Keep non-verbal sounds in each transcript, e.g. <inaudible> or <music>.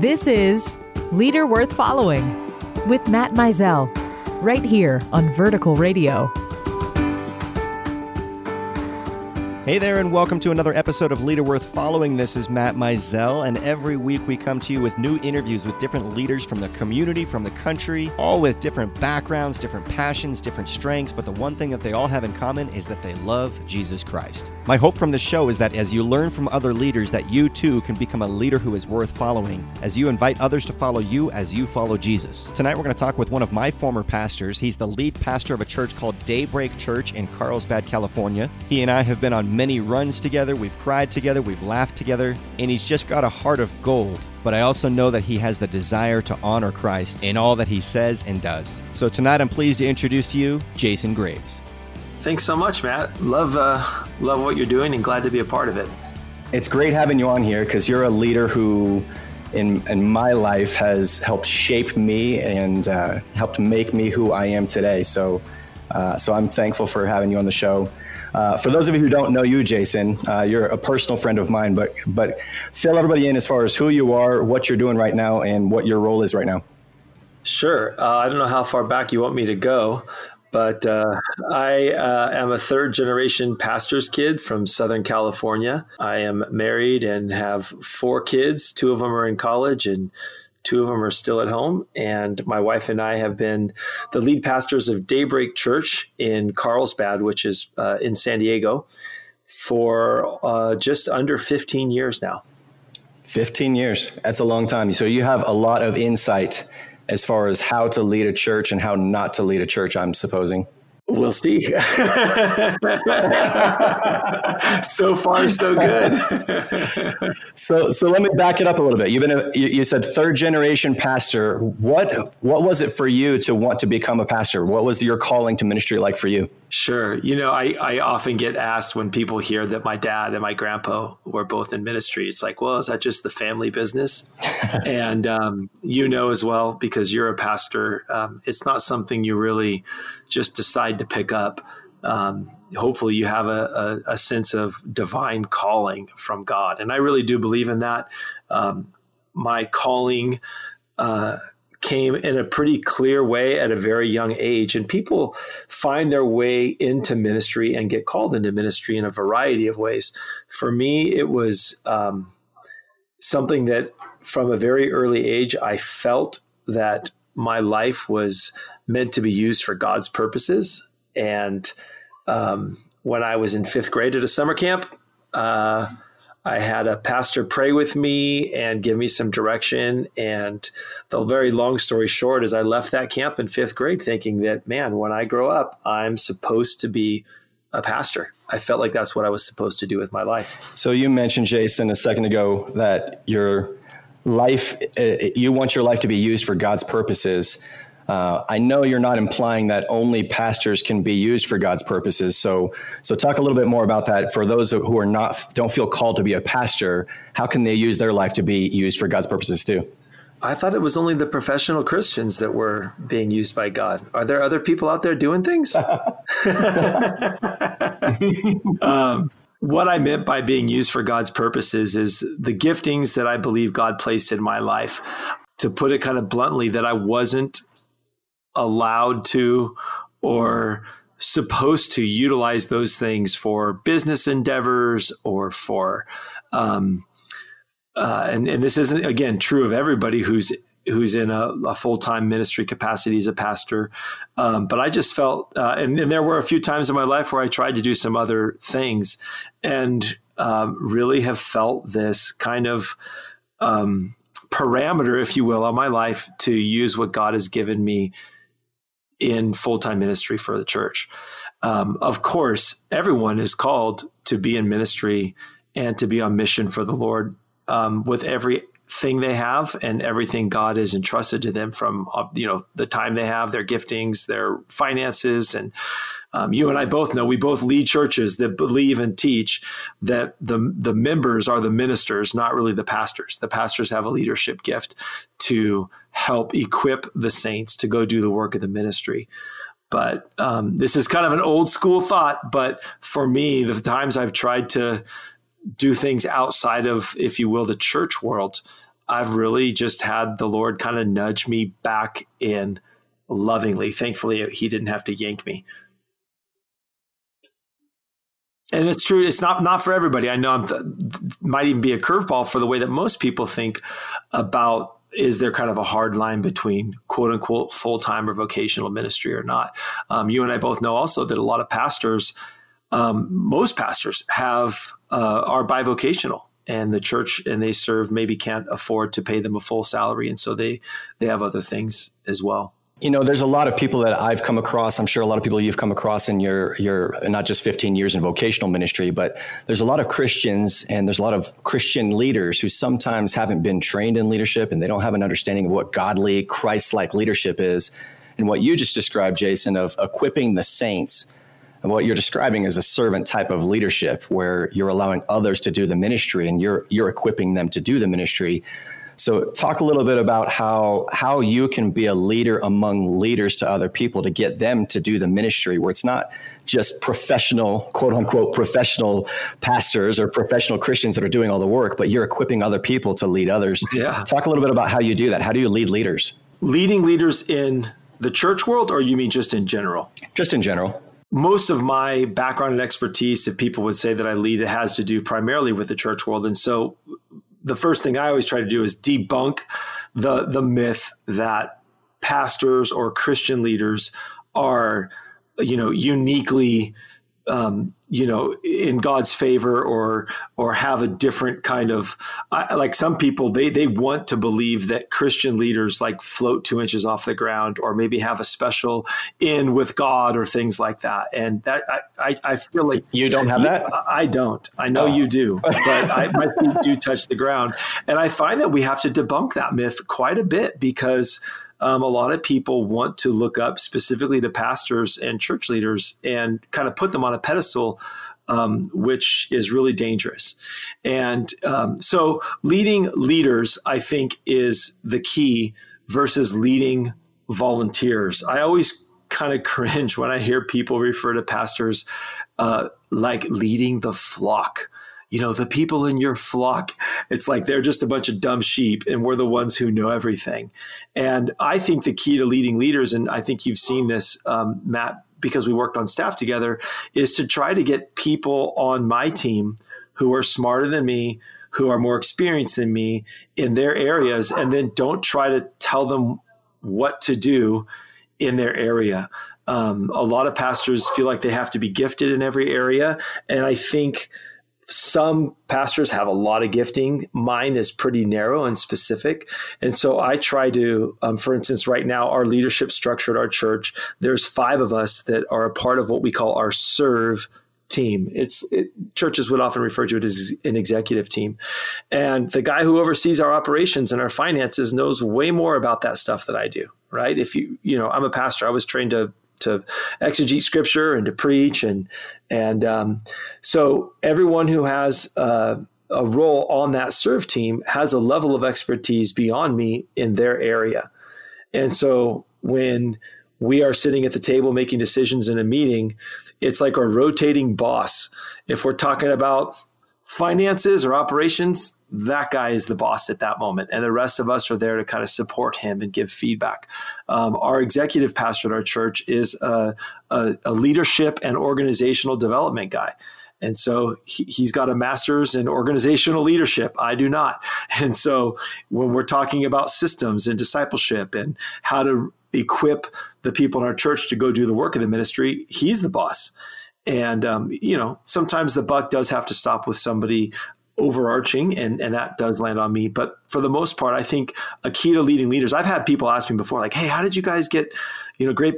This is Leader Worth Following with Matt Mizell, right here on Vertical Radio. Hey there, and welcome to another episode of Leader Worth Following. This is Matt Mizell, and every week we come to you with new interviews with different leaders from the community, from the country, all with different backgrounds, different passions, different strengths. But the one thing that they all have in common is that they love Jesus Christ. My hope from this show is that as you learn from other leaders, that you too can become a leader who is worth following, as you invite others to follow you as you follow Jesus. Tonight we're going to talk with one of my former pastors. He's the lead pastor of a church called Daybreak Church in Carlsbad, California. He and I have been on many runs together, we've cried together, we've laughed together, and he's just got a heart of gold. But I also know that he has the desire to honor Christ in all that he says and does. So tonight I'm pleased to introduce to you Jason Graves. Thanks so much, Matt. Love uh, love what you're doing and glad to be a part of it. It's great having you on here because you're a leader who in, in my life has helped shape me and uh, helped make me who I am today. So, uh, so I'm thankful for having you on the show. Uh, for those of you who don't know you, Jason, uh, you're a personal friend of mine, but but fill everybody in as far as who you are, what you're doing right now, and what your role is right now. Sure. Uh, I don't know how far back you want me to go, but uh, I uh, am a third generation pastor's kid from Southern California. I am married and have four kids. Two of them are in college, and Two of them are still at home. And my wife and I have been the lead pastors of Daybreak Church in Carlsbad, which is uh, in San Diego, for uh, just under 15 years now. 15 years. That's a long time. So you have a lot of insight as far as how to lead a church and how not to lead a church, I'm supposing. We'll see. <laughs> so far, so good. <laughs> so, so let me back it up a little bit. You've been, a, you, you said third generation pastor. What, what was it for you to want to become a pastor? What was your calling to ministry like for you? Sure. You know, I, I often get asked when people hear that my dad and my grandpa were both in ministry. It's like, well, is that just the family business? <laughs> and um, you know as well, because you're a pastor, um, it's not something you really just decide to pick up. Um, hopefully, you have a, a, a, sense of divine calling from God. And I really do believe in that. Um, my calling. Uh, came in a pretty clear way at a very young age. And people find their way into ministry and get called into ministry in a variety of ways. For me, it was um, something that from a very early age, I felt that my life was meant to be used for God's purposes. And um, when I was in fifth grade at a summer camp, uh, I had a pastor pray with me and give me some direction. And the very long story short is I left that camp in fifth grade thinking that, man, when I grow up, I'm supposed to be a pastor. I felt like that's what I was supposed to do with my life. So you mentioned, Jason, a second ago that your life, uh, you want your life to be used for God's purposes. Uh, I know you're not implying that only pastors can be used for God's purposes. So, so talk a little bit more about that. For those who are not, don't feel called to be a pastor, how can they use their life to be used for God's purposes too? I thought it was only the professional Christians that were being used by God. Are there other people out there doing things? <laughs> <laughs> um, what I meant by being used for God's purposes is the giftings that I believe God placed in my life. To put it kind of bluntly, that I wasn't allowed to or supposed to utilize those things for business endeavors or for um, uh, and, and this isn't again true of everybody who's who's in a, a full-time ministry capacity as a pastor. Um, but i just felt uh, and, and, there were a few times in my life where i tried to do some other things and um, really have felt this kind of um, parameter if you will on my life to use what god has given me in full time ministry for the church. Um, of course, everyone is called to be in ministry and to be on mission for the Lord um, with everything they have and everything God has entrusted to them from uh, you know the time they have, their giftings, their finances, and um, you and I both know we both lead churches that believe and teach that the the members are the ministers, not really the pastors. The pastors have a leadership gift to help equip the saints to go do the work of the ministry. But um, this is kind of an old school thought. But for me, the times I've tried to do things outside of, if you will, the church world, I've really just had the Lord kind of nudge me back in lovingly. Thankfully, He didn't have to yank me. And it's true. It's not not for everybody. I know th- might even be a curveball for the way that most people think about is there kind of a hard line between quote unquote full time or vocational ministry or not? Um, you and I both know also that a lot of pastors, um, most pastors, have uh, are bivocational and the church and they serve maybe can't afford to pay them a full salary and so they they have other things as well. You know there's a lot of people that i've come across i'm sure a lot of people you've come across in your your not just 15 years in vocational ministry but there's a lot of christians and there's a lot of christian leaders who sometimes haven't been trained in leadership and they don't have an understanding of what godly christ-like leadership is. And what you just described jason of equipping the saints and what you're describing is a servant type of leadership where you're allowing others to do the ministry and you're you're equipping them to do the ministry. So talk a little bit about how how you can be a leader among leaders to other people to get them to do the ministry where it's not just professional quote unquote professional pastors or professional Christians that are doing all the work, but you're equipping other people to lead others. Yeah. Talk a little bit about how you do that. How do you lead leaders? Leading leaders in the church world or you mean just in general? Just in general most of my background and expertise, if people would say that I lead, it has to do primarily with the church world. And so the first thing I always try to do is debunk the the myth that pastors or Christian leaders are, you know, uniquely um, you know in God's favor or or have a different kind of I, like some people they they want to believe that Christian leaders like float two inches off the ground or maybe have a special in with God or things like that. And that I I, I feel like you don't have that? I, I don't. I know oh. you do <laughs> but I, my feet do touch the ground. And I find that we have to debunk that myth quite a bit because um, a lot of people want to look up specifically to pastors and church leaders and kind of put them on a pedestal, um, which is really dangerous. And um, so, leading leaders, I think, is the key versus leading volunteers. I always kind of <laughs> cringe when I hear people refer to pastors uh, like leading the flock you know, the people in your flock, it's like they're just a bunch of dumb sheep and we're the ones who know everything. And I think the key to leading leaders, and I think you've seen this, um, Matt, because we worked on staff together, is to try to get people on my team who are smarter than me, who are more experienced than me in their areas, and then don't try to tell them what to do in their area. Um, a lot of pastors feel like they have to be gifted in every area. And I think some pastors have a lot of gifting. Mine is pretty narrow and specific. And so I try to, um, for instance, right now, our leadership structure at our church, there's five of us that are a part of what we call our serve team. It's it, churches would often refer to it as an executive team. And the guy who oversees our operations and our finances knows way more about that stuff than I do, right? If you, you know, I'm a pastor, I was trained to to exegete scripture and to preach. And and um, so everyone who has uh, a role on that serve team has a level of expertise beyond me in their area. And so when we are sitting at the table making decisions in a meeting it's like a rotating boss. If we're talking about finances or operations that guy is the boss at that moment, and the rest of us are there to kind of support him and give feedback. Um, our executive pastor at our church is a, a, a, leadership and organizational development guy. And so he, he's got a master's in organizational leadership. I do not. <laughs> And so when we're talking about systems and discipleship and how to equip the people in our church to go do the work of the ministry, he's the boss. And um, you know, sometimes the buck does have to stop with somebody overarching and, and that does land on me. But for the most part, I think a key to leading leaders, I've had people ask me before, like, Hey, how did you guys get, you know, great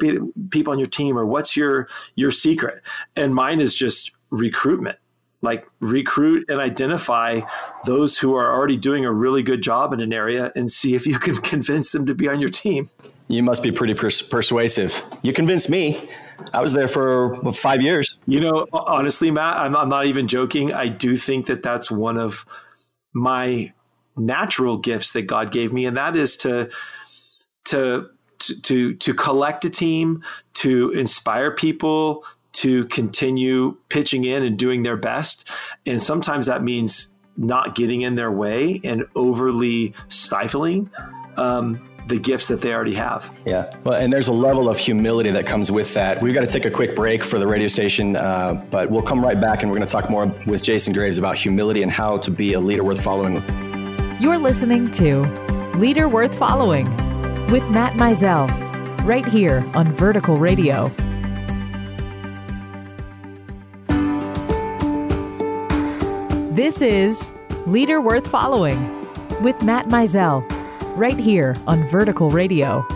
people on your team or what's your, your secret? And mine is just recruitment like recruit and identify those who are already doing a really good job in an area and see if you can <laughs> convince them to be on your team. You must be pretty pers- persuasive. You convinced me. I was there for five years. You know, honestly, Matt, I'm, I'm not even joking. I do think that that's one of my natural gifts that God gave me, and that is to to to to collect a team, to inspire people, to continue pitching in and doing their best. And sometimes that means not getting in their way and overly stifling um, the gifts that they already have. Yeah. Well, and there's a level of humility that comes with that. We've got to take a quick break for the radio station, uh, but we'll come right back and we're going to talk more with Jason Graves about humility and how to be a leader worth following. You're listening to Leader Worth Following with Matt Mizell, right here on Vertical Radio. This is Leader Worth Following with Matt Mizell, right here on Vertical Radio.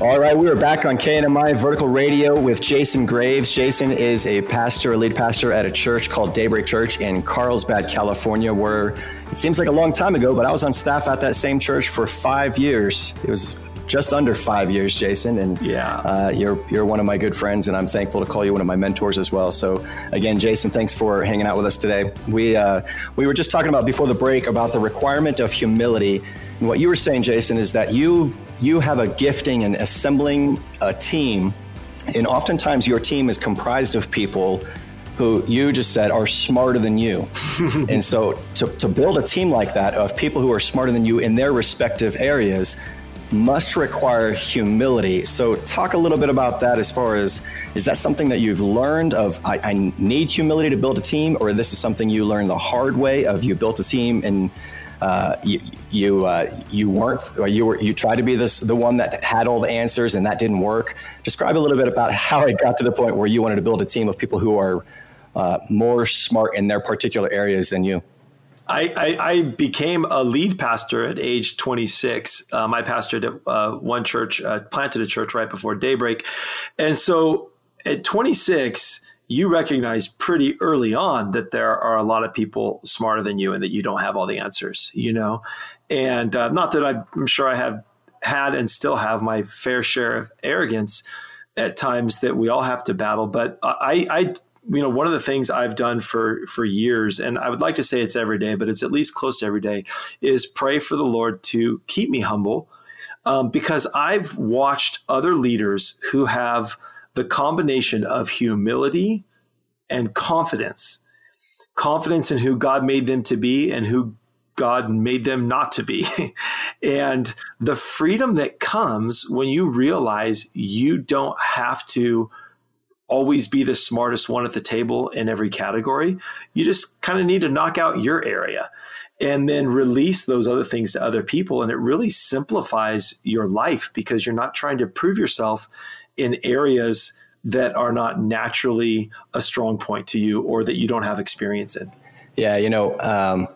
All right, we are back on KNMI Vertical Radio with Jason Graves. Jason is a pastor, a lead pastor at a church called Daybreak Church in Carlsbad, California, where it seems like a long time ago, but I was on staff at that same church for five years. It was just under five years, Jason, and yeah, uh, you're you're one of my good friends, and I'm thankful to call you one of my mentors as well. So again, Jason, thanks for hanging out with us today. We uh, we were just talking about before the break about the requirement of humility, and what you were saying, Jason, is that you you have a gifting in assembling a team, and oftentimes your team is comprised of people who you just said are smarter than you. <laughs> and so to, to build a team like that of people who are smarter than you in their respective areas must require humility. So, talk a little bit about that as far as is that something that you've learned of I, I need humility to build a team, or this is something you learned the hard way of you built a team and uh, you you, uh, you weren't you were you tried to be this the one that had all the answers and that didn't work. Describe a little bit about how it got to the point where you wanted to build a team of people who are uh, more smart in their particular areas than you. I, I, I, became a lead pastor at age 26. Um, I pastored at uh, one church, uh, planted a church right before daybreak. And so at 26, you recognize pretty early on that there are a lot of people smarter than you and that you don't have all the answers, you know? And uh, not that I'm sure I have had and still have my fair share of arrogance at times that we all have to battle, but I, I you know one of the things I've done for for years, and I would like to say it's every day, but it's at least close to every day, is pray for the Lord to keep me humble, um, because I've watched other leaders who have the combination of humility and confidence, confidence in who God made them to be and who God made them not to be. <laughs> and the freedom that comes when you realize you don't have to always be the smartest one at the table in every category. You just kind of need to knock out your area and then release those other things to other people. And it really simplifies your life because you're not trying to prove yourself in areas that are not naturally a strong point to you or that you don't have experience in. Yeah, you know, um,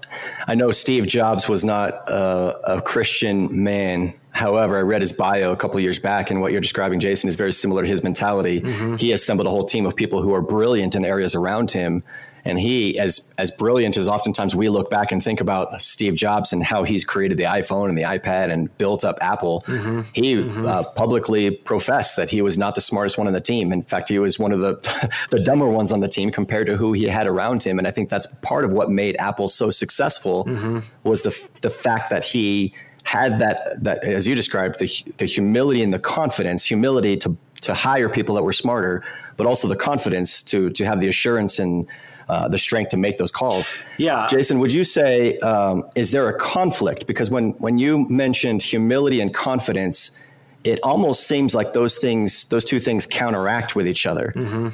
I know Steve Jobs was not a, a, Christian man. However, I read his bio a couple years back, and what you're describing, Jason, is very similar to his mentality. Mm-hmm. He assembled a whole team of people who are brilliant in areas around him and he, as as brilliant as oftentimes we look back and think about Steve Jobs and how he's created the iPhone and the iPad and built up Apple, mm-hmm. he mm-hmm. Uh, publicly professed that he was not the smartest one on the team. In fact, he was one of the <laughs> the dumber ones on the team compared to who he had around him. And I think that's part of what made Apple so successful mm-hmm. was the the fact that he had that that as you described the the humility and the confidence, humility to to hire people that were smarter, but also the confidence to to have the assurance and uh, the strength to make those calls. Yeah, Jason, would you say um, is there a conflict? Because when when you mentioned humility and confidence, it almost seems like those things, those two things, counteract with each other. Mm-hmm.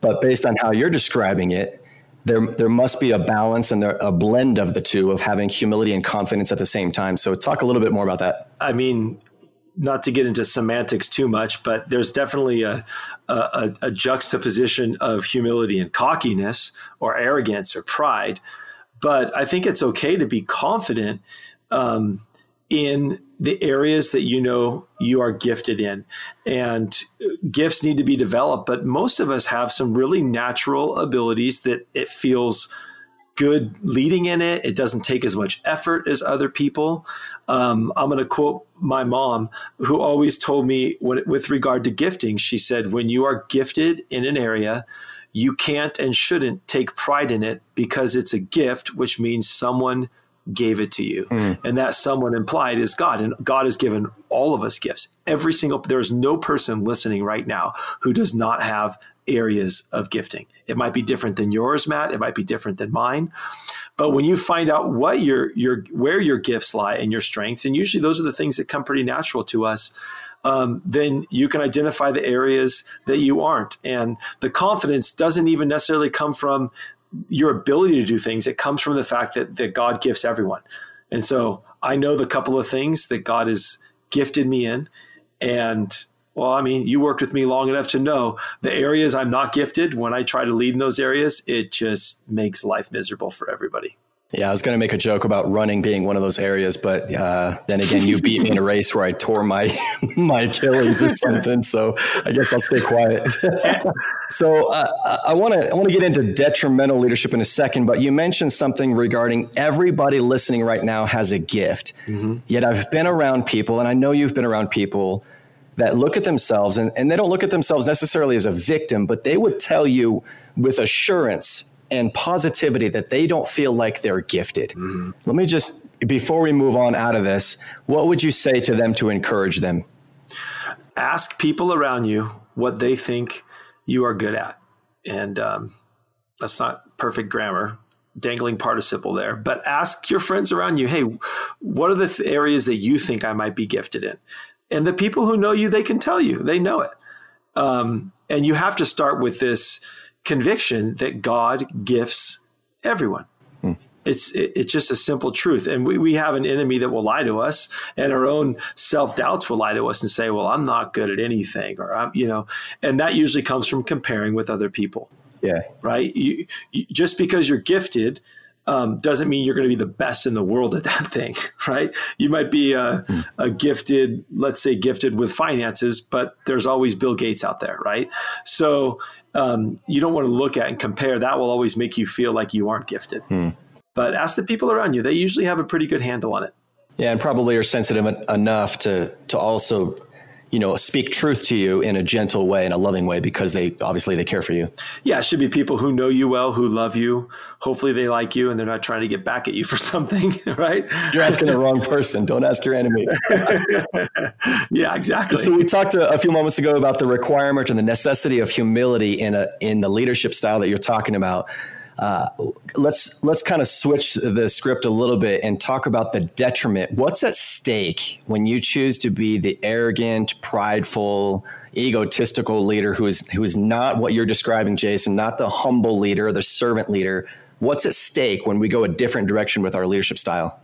But based on how you're describing it, there there must be a balance and there, a blend of the two of having humility and confidence at the same time. So talk a little bit more about that. I mean, not to get into semantics too much, but there's definitely a, a, a, juxtaposition of humility and cockiness or arrogance or pride. But I think it's okay to be confident um, in the areas that you know you are gifted in. And gifts need to be developed, but most of us have some really natural abilities that it feels good leading in it. It doesn't take as much effort as other people. Um, I'm going to quote my mom, who always told me when, with regard to gifting, she said, when you are gifted in an area, you can't and shouldn't take pride in it because it's a gift, which means someone gave it to you. Mm. And that someone implied is God. And God has given all of us gifts. Every single, there is no person listening right now who does not have areas of gifting. It might be different than yours, Matt. It might be different than mine. But when you find out what your your where your gifts lie and your strengths, and usually those are the things that come pretty natural to us, um, then you can identify the areas that you aren't. And the confidence doesn't even necessarily come from your ability to do things. It comes from the fact that that God gifts everyone. And so I know the couple of things that God has gifted me in, and well, I mean, you worked with me long enough to know the areas I'm not gifted. When I try to lead in those areas, it just makes life miserable for everybody. Yeah, I was going to make a joke about running being one of those areas, but uh, then again, you beat me in a race where I tore my <laughs> my Achilles or something. So I guess I'll stay quiet. <laughs> so uh, I want to I want to get into detrimental leadership in a second, but you mentioned something regarding everybody listening right now has a gift. Mm-hmm. Yet I've been around people, and I know you've been around people that look at themselves and, and they don't look at themselves necessarily as a victim, but they would tell you with assurance and positivity that they don't feel like they're gifted. Mm-hmm. Let me just, before we move on out of this, what would you say to them to encourage them? Ask people around you what they think you are good at. And um, that's not perfect grammar, dangling participle there, but ask your friends around you, hey, what are the th- areas that you think I might be gifted in? And the people who know you, they can tell you, they know it. Um, and you have to start with this conviction that God gifts everyone. Hmm. It's it, it's just a simple truth, and we, we have an enemy that will lie to us, and our own self doubts will lie to us and say, "Well, I'm not good at anything," or I'm, you know, and that usually comes from comparing with other people. Yeah, right. You, you, just because you're gifted um, doesn't mean you're going to be the best in the world at that <laughs> thing, right? You might be a, a, gifted, let's say, gifted with finances, but there's always Bill Gates out there, right? So um, you don't want to look at and compare. That will always make you feel like you aren't gifted. Hmm. But ask the people around you; they usually have a pretty good handle on it. Yeah, and probably are sensitive enough to to also you know speak truth to you in a gentle way in a loving way because they obviously they care for you. Yeah it should be people who know you well who love you. Hopefully they like you and they're not trying to get back at you for <laughs> something right? You're asking the wrong person. Don't ask your enemies. <laughs> Yeah exactly. So we talked a, a, few moments ago about the requirement and the necessity of humility in a in the leadership style that you're talking about uh, let's let's kind of switch the script a little bit and talk about the detriment. What's at stake when you choose to be the arrogant, prideful, egotistical leader who is who is not what you're describing, Jason, not the humble leader, the servant leader? What's at stake when we go a different direction with our leadership style?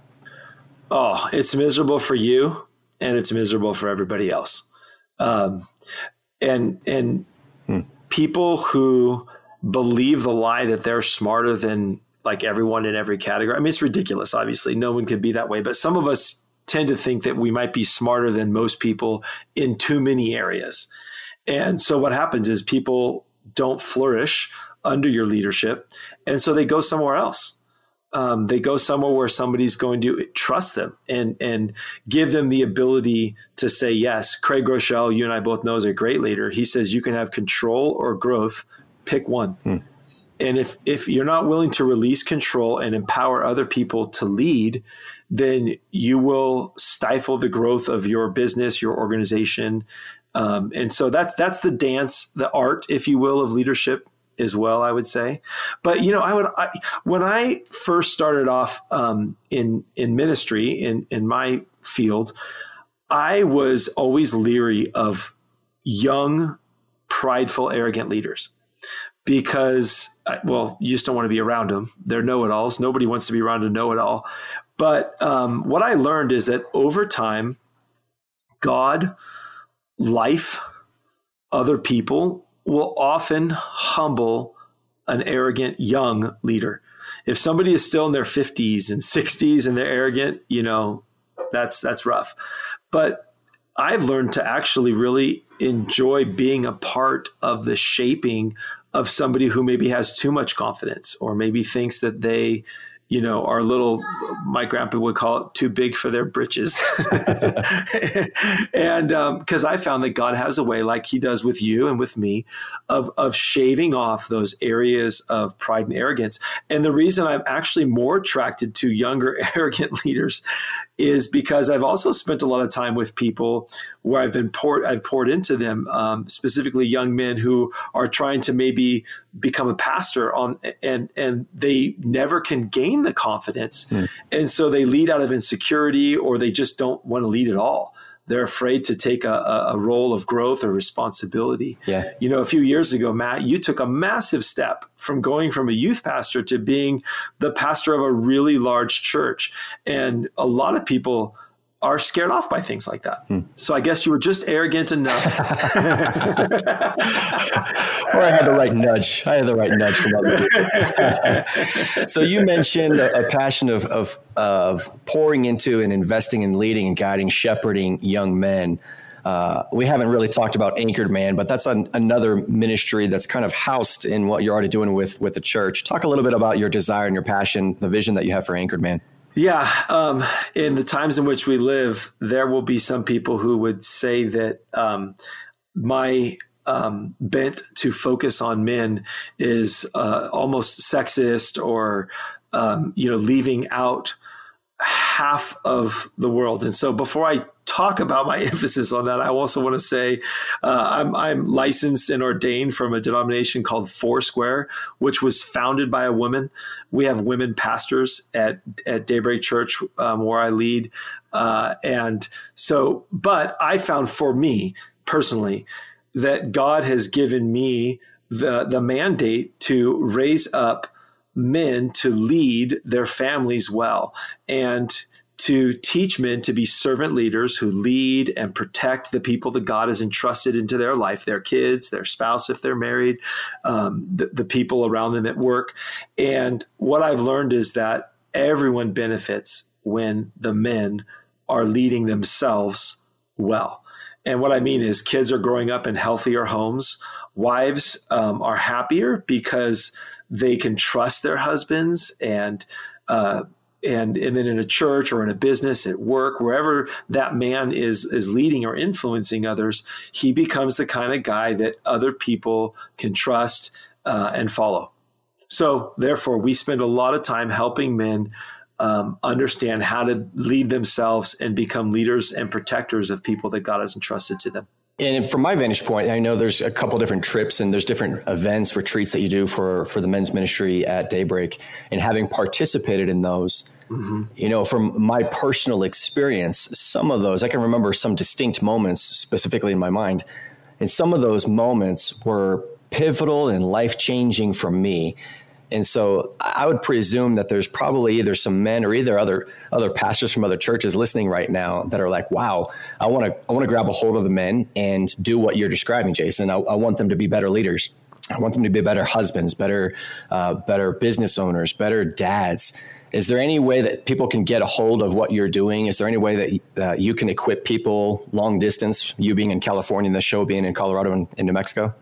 Oh, it's miserable for you, and it's miserable for everybody else. Um, and and hmm. people who believe the lie that they're smarter than like everyone in every category. I mean, it's ridiculous. Obviously, no one could be that way, but some of us tend to think that we might be smarter than most people in too many areas. And so what happens is people don't flourish under your leadership, and so they go somewhere else. Um, they go somewhere where somebody's going to trust them and and give them the ability to say yes. Craig Groeschel, you and I both know, is a great leader. He says you can have control or growth pick one. Hmm. And if if you're not willing to release control and empower other people to lead, then you will stifle the growth of your business, your organization. Um, and so that's that's the dance, the art, if you will, of leadership as well. I would say, but you know, I would I, when I first started off um, in in ministry in in my field, I was always leery of young, prideful, arrogant leaders because well you just don't want to be around them they're know-it-alls. Nobody wants to be around a know-it-all. But um, what i learned is that over time god life other people will often humble an arrogant young leader. If somebody is still in their 50s and 60s and they're arrogant you know that's that's rough. But i've learned to actually really enjoy being a part of the shaping of somebody who maybe has too much confidence or maybe thinks that they you know are a little my grandpa would call it too big for their britches. <laughs> And because um, i found that god has a way like he does with you and with me of of shaving off those areas of pride and arrogance. And the reason i'm actually more attracted to younger <laughs> arrogant leaders is because I've also spent a lot of time with people where I've been poured, I've poured into them, um, specifically young men who are trying to maybe become a pastor on, and and they never can gain the confidence, mm. and so they lead out of insecurity or they just don't want to lead at all they're afraid to take a, a, role of growth or responsibility. Yeah. You know, a few years ago, Matt, you took a massive step from going from a youth pastor to being the pastor of a really large church. And a lot of people are scared off by things like that. Hmm. So I guess you were just arrogant enough. <laughs> or I had the right nudge. I had the right nudge from other people. <laughs> so you mentioned a, a passion of, of, of pouring into and investing in leading and guiding, shepherding young men. Uh, we haven't really talked about Anchored Man, but that's an, another ministry that's kind of housed in what you're already doing with with the church. Talk a little bit about your desire and your passion, the vision that you have for Anchored Man. Yeah. Um, in the times in which we live, there will be some people who would say that um, my um, bent to focus on men is uh, almost sexist or, um, you know, leaving out half of the world. And so before I talk about my <laughs> emphasis on that, I also want to say uh, I'm, I'm, licensed and ordained from a denomination called Foursquare, which was founded by a woman. We have women pastors at, at Daybreak Church um, where I lead. Uh, and so, but I found for me personally that God has given me the, the mandate to raise up men to lead their families well. And to teach men to be servant leaders who lead and protect the people that God has entrusted into their life, their kids, their spouse, if they're married, um, the, the people around them at work. And what I've learned is that everyone benefits when the men are leading themselves well. And what I mean is, kids are growing up in healthier homes. Wives um, are happier because they can trust their husbands and uh, and and then in a church or in a business at work wherever that man is is leading or influencing others he becomes the kind of guy that other people can trust uh, and follow. So therefore we spend a lot of time helping men um, understand how to lead themselves and become leaders and protectors of people that god has entrusted to them and from my vantage point, I know there's a couple different trips and there's different events, retreats that you do for for the men's ministry at Daybreak. And having participated in those, mm-hmm. you know, from my personal experience, some of those I can remember some distinct moments specifically in my mind, and some of those moments were pivotal and life changing for me. And so I would presume that there's probably either some men or either other other pastors from other churches listening right now that are like, "Wow, I want to I want to grab a hold of the men and do what you're describing, Jason. I, I want them to be better leaders. I want them to be better husbands, better uh, better business owners, better dads." Is there any way that people can get a hold of what you're doing? Is there any way that uh, you can equip people long distance? You being in California, and the show being in Colorado and in New Mexico.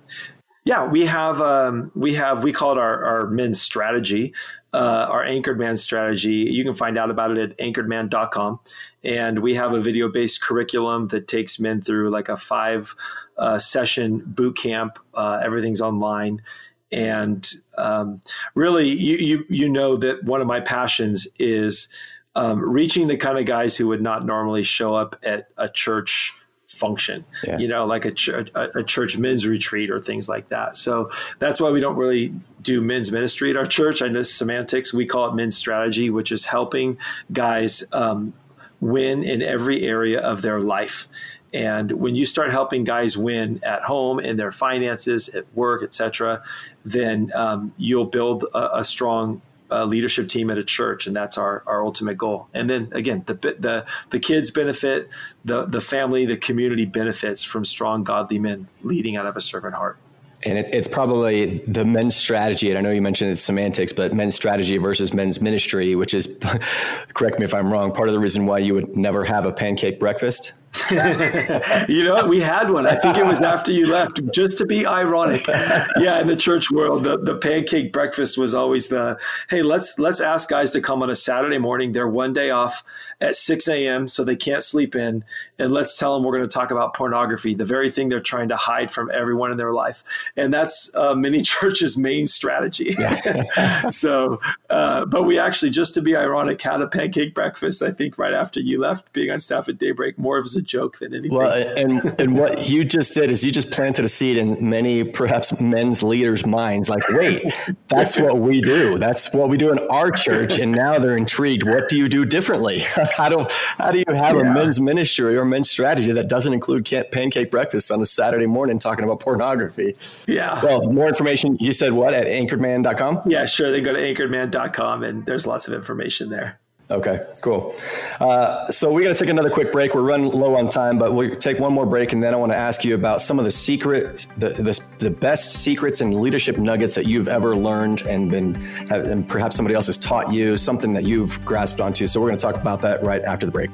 Yeah, we have um, we have we call it our, our men's strategy, uh, our anchored man strategy. You can find out about it at anchoredman.com. And we have a video based curriculum that takes men through like a five uh, session boot camp. Uh, everything's online. And um, really, you, you you know that one of my passions is um, reaching the kind of guys who would not normally show up at a church function, yeah. you know, like a, ch- a, church men's retreat or things like that. So that's why we don't really do men's ministry at our church. I know semantics. We call it men's strategy, which is helping guys um, win in every area of their life. And when you start helping guys win at home in their finances, at work, etc., then um, you'll build a, a strong uh, leadership team at a church, and that's our, our ultimate goal. And then again, the the the kids benefit, the the family, the community benefits from strong, godly men leading out of a servant heart. And it, it's probably the men's strategy. And I know you mentioned it's semantics, but men's strategy versus men's ministry, which is, <laughs> correct me if I'm wrong, part of the reason why you would never have a pancake breakfast. <laughs> you know, we had one. I think it was after you left, just to be ironic. Yeah, in the church world, the, the pancake breakfast was always the hey, let's let's ask guys to come on a Saturday morning. They're one day off at 6 a.m. so they can't sleep in, and let's tell them we're going to talk about pornography, the very thing they're trying to hide from everyone in their life, and that's uh, many <laughs> churches' main strategy. Yeah. <laughs> so, uh, but we actually, just to be ironic, had a pancake breakfast. I think right after you left, being on staff at Daybreak, more of a joke than anything. Well, and and what you just did is you just planted a seed in many perhaps men's leaders' minds. Like, wait, that's what we do. That's what we do in our church, and now they're intrigued. What do you do differently? <laughs> how do how do you have yeah. a men's ministry or men's strategy that doesn't include pancake breakfast on a Saturday morning talking about pornography? Yeah. Well, more information. You said what at anchoredman.com? Yeah, sure. They go to anchoredman.com, and there's lots of information there. Okay, cool. Uh, so we got to take another quick break. We're running low on time, but we'll take one more break, and then I want to ask you about some of the secret, the, the, the best secrets and leadership nuggets that you've ever learned and been, and perhaps somebody else has taught you something that you've grasped onto. So we're going to talk about that right after the break.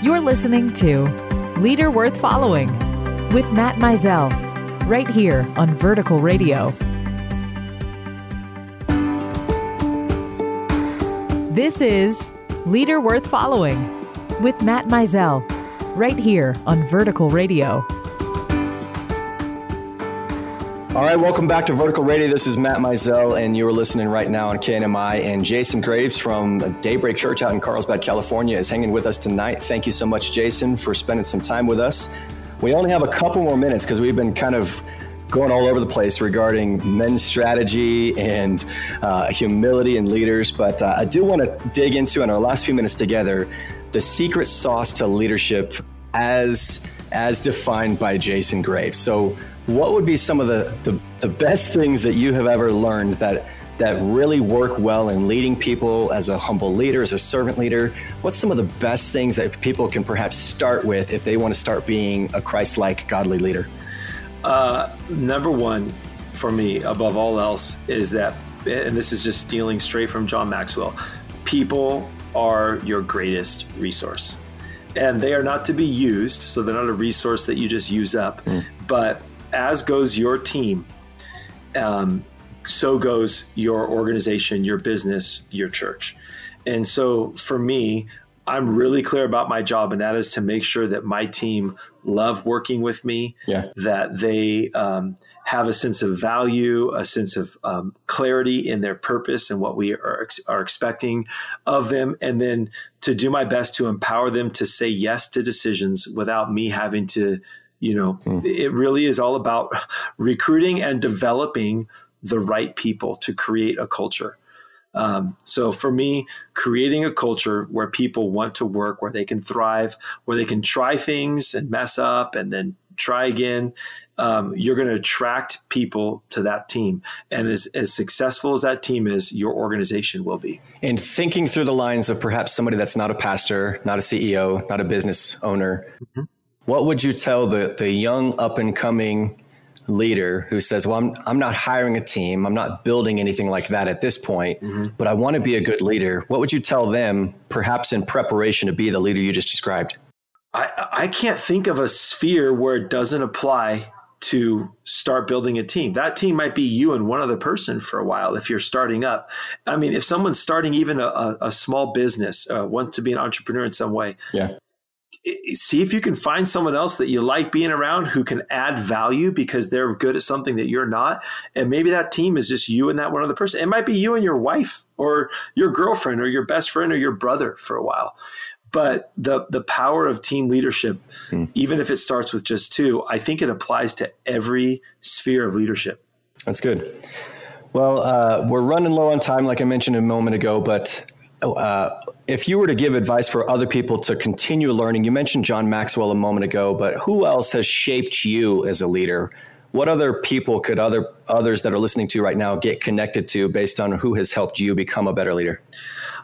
You're listening to Leader Worth Following with Matt Mizell, right here on Vertical Radio. This is Leader Worth Following with Matt Mizell, right here on Vertical Radio. All right, welcome back to Vertical Radio. This is Matt Mizell, and you're listening right now on KNMI. And Jason Graves from Daybreak Church out in Carlsbad, California, is hanging with us tonight. Thank you so much, Jason, for spending some time with us. We only have a couple more minutes because we've been kind of going all over the place regarding men's strategy and uh, humility and leaders. But uh, I do want to dig into in our last few minutes together the secret sauce to leadership as as defined by Jason Graves. So, what would be some of the, the, the best things that you have ever learned that that really work well in leading people as a humble leader, as a servant leader? What's some of the best things that people can perhaps start with if they want to start being a Christ like, godly leader? Uh, number one for me, above all else, is that, and this is just stealing straight from John Maxwell people are your greatest resource. And they are not to be used, so they're not a resource that you just use up. Mm. But as goes your team, um, so goes your organization, your business, your church. And so for me, I'm really clear about my job, and that is to make sure that my team love working with me, yeah. that they um, have a sense of value, a sense of um, clarity in their purpose and what we are, are expecting of them, and then to do my best to empower them to say yes to decisions without me having to, you know, mm. it really is all about recruiting and developing the right people to create a culture. Um, so for me, creating a culture where people want to work, where they can thrive, where they can try things and mess up and then try again, um, you're going to attract people to that team. And as, as successful as that team is, your organization will be. And thinking through the lines of perhaps somebody that's not a pastor, not a CEO, not a business owner, mm-hmm. what would you tell the, the young up and coming leader who says, "Well, I'm I'm not hiring a team. I'm not building anything like that at this point, mm-hmm. but I want to be a good leader." What would you tell them, perhaps in preparation to be the leader you just described? I I can't think of a sphere where it doesn't apply to start building a team. That team might be you and one other person for a while if you're starting up. I mean, if someone's starting even a, a, a small business, uh, wants to be an entrepreneur in some way, yeah see if you can find someone else that you like being around who can add value because they're good at something that you're not. And maybe that team is just you and that one other person. It might be you and your wife or your girlfriend or your best friend or your brother for a while. But the the power of team leadership hmm. even if it starts with just two i think it applies to every sphere of leadership. That's good. Well, uh, we're running low on time, like I mentioned a moment ago, but uh, if you were to give advice for other people to continue learning, you mentioned John Maxwell a moment ago, but who else has shaped you as a leader? What other people could other others that are listening to right now get connected to based on who has helped you become a better leader?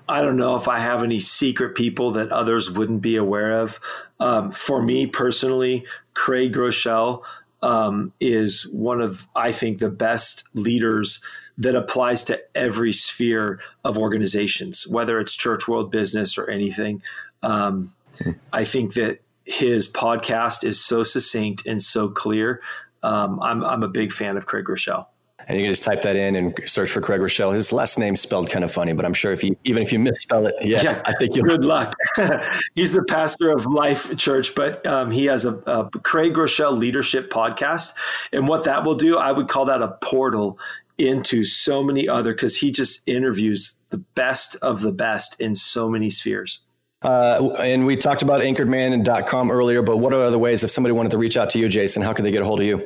I don't know if I have any secret people that others wouldn't be aware of. Um, for me personally, Craig Groeschel um, is one of, I think, the best leaders that applies to every sphere of organizations, whether it's church world business or anything. Um, I think that his podcast is so succinct and so clear. Um, I'm, I'm a big fan of Craig Groeschel And you can just type that in and search for Craig Groeschel. His last name's spelled kind of funny, but I'm sure if you even if you misspell it, yeah, yeah I think you'll. Good luck. <laughs> He's the pastor of Life Church, but um, he has a, a Craig Groeschel Leadership podcast, and what that will do, I would call that a portal into so many other because he just interviews the best of the best in so many spheres. Uh, and we talked about anchoredman.com earlier, but what are other ways if somebody wanted to reach out to you, Jason? How could they get a hold of you?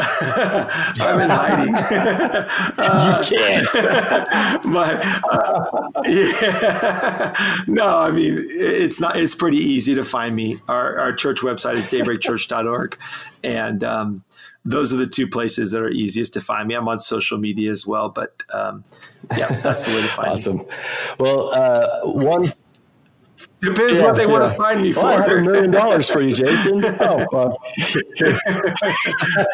<laughs> I'm in hiding. <laughs> uh, you can't. <laughs> my, uh, yeah. no, I mean it's not. It's pretty easy to find me. Our, our church website is daybreakchurch.org, and um, those are the two places that are easiest to find me. I'm on social media as well, but um, yeah, that's the way to find awesome. me. <laughs> Awesome. Well, uh, one Depends yeah, what they yeah. want to find me for. Well, I have a million dollars for you, Jason. <laughs> Oh, well.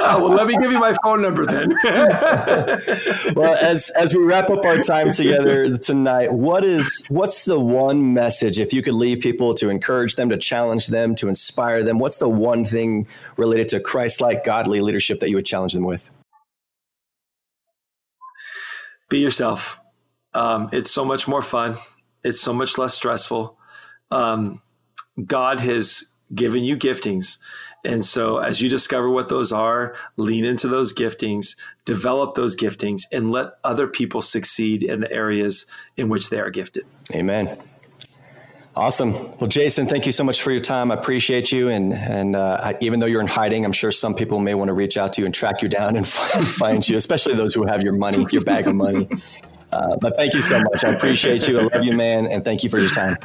oh, well, let me give you my phone number then. <laughs> well, as as we wrap up our time together tonight, what is what's the one message if you could leave people to encourage them, to challenge them, to inspire them? What's the one thing related to Christ-like, godly leadership that you would challenge them with? Be yourself. Um, it's so much more fun. It's so much less stressful um, God has given you giftings. And so, as you discover what those are, lean into those giftings, develop those giftings, and let other people succeed in the areas in which they are gifted. Amen. Awesome. Well, Jason, thank you so much for your time. I appreciate you. And and uh, even though you're in hiding, I'm sure some people may want to reach out to you and track you down and <laughs> find you, especially those who have your money, your bag of money. Uh, but thank you so much. I appreciate you. I love you, man. And thank you for your time.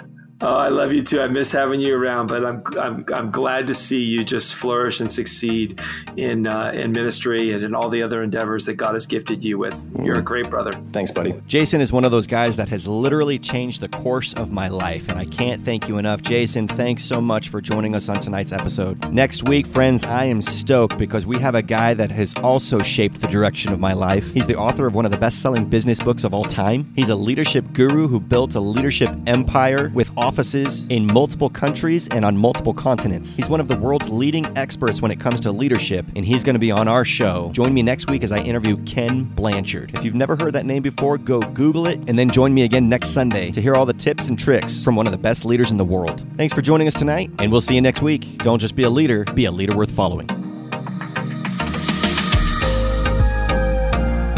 Oh, I love you too. I miss having you around, but I'm I'm I'm glad to see you just flourish and succeed in uh, in ministry and in all the other endeavors that God has gifted you with. You're a great brother. Thanks, buddy. Jason is one of those guys that has literally changed the course of my life, and I can't thank you enough, Jason. Thanks so much for joining us on tonight's episode. Next week, friends, I am stoked because we have a guy that has also shaped the direction of my life. He's the author of one of the best-selling business books of all time. He's a leadership guru who built a leadership empire with offices in multiple countries and on multiple continents. He's one of the world's leading experts when it comes to leadership, and he's going to be on our show. Join me next week as I interview Ken Blanchard. If you've never heard that name before, go Google it and then join me again next Sunday to hear all the tips and tricks from one of the best leaders in the world. Thanks for joining us tonight, and we'll see you next week. Don't just be a leader, be a leader worth following.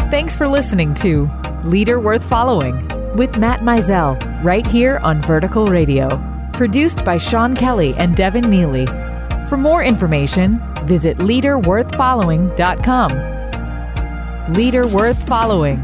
Thanks for listening to Leader Worth Following with Matt Mizell, right here on Vertical Radio. Produced by Sean Kelly and Devin Neely. For more information, visit leaderworthfollowing.com. Leader Worth Following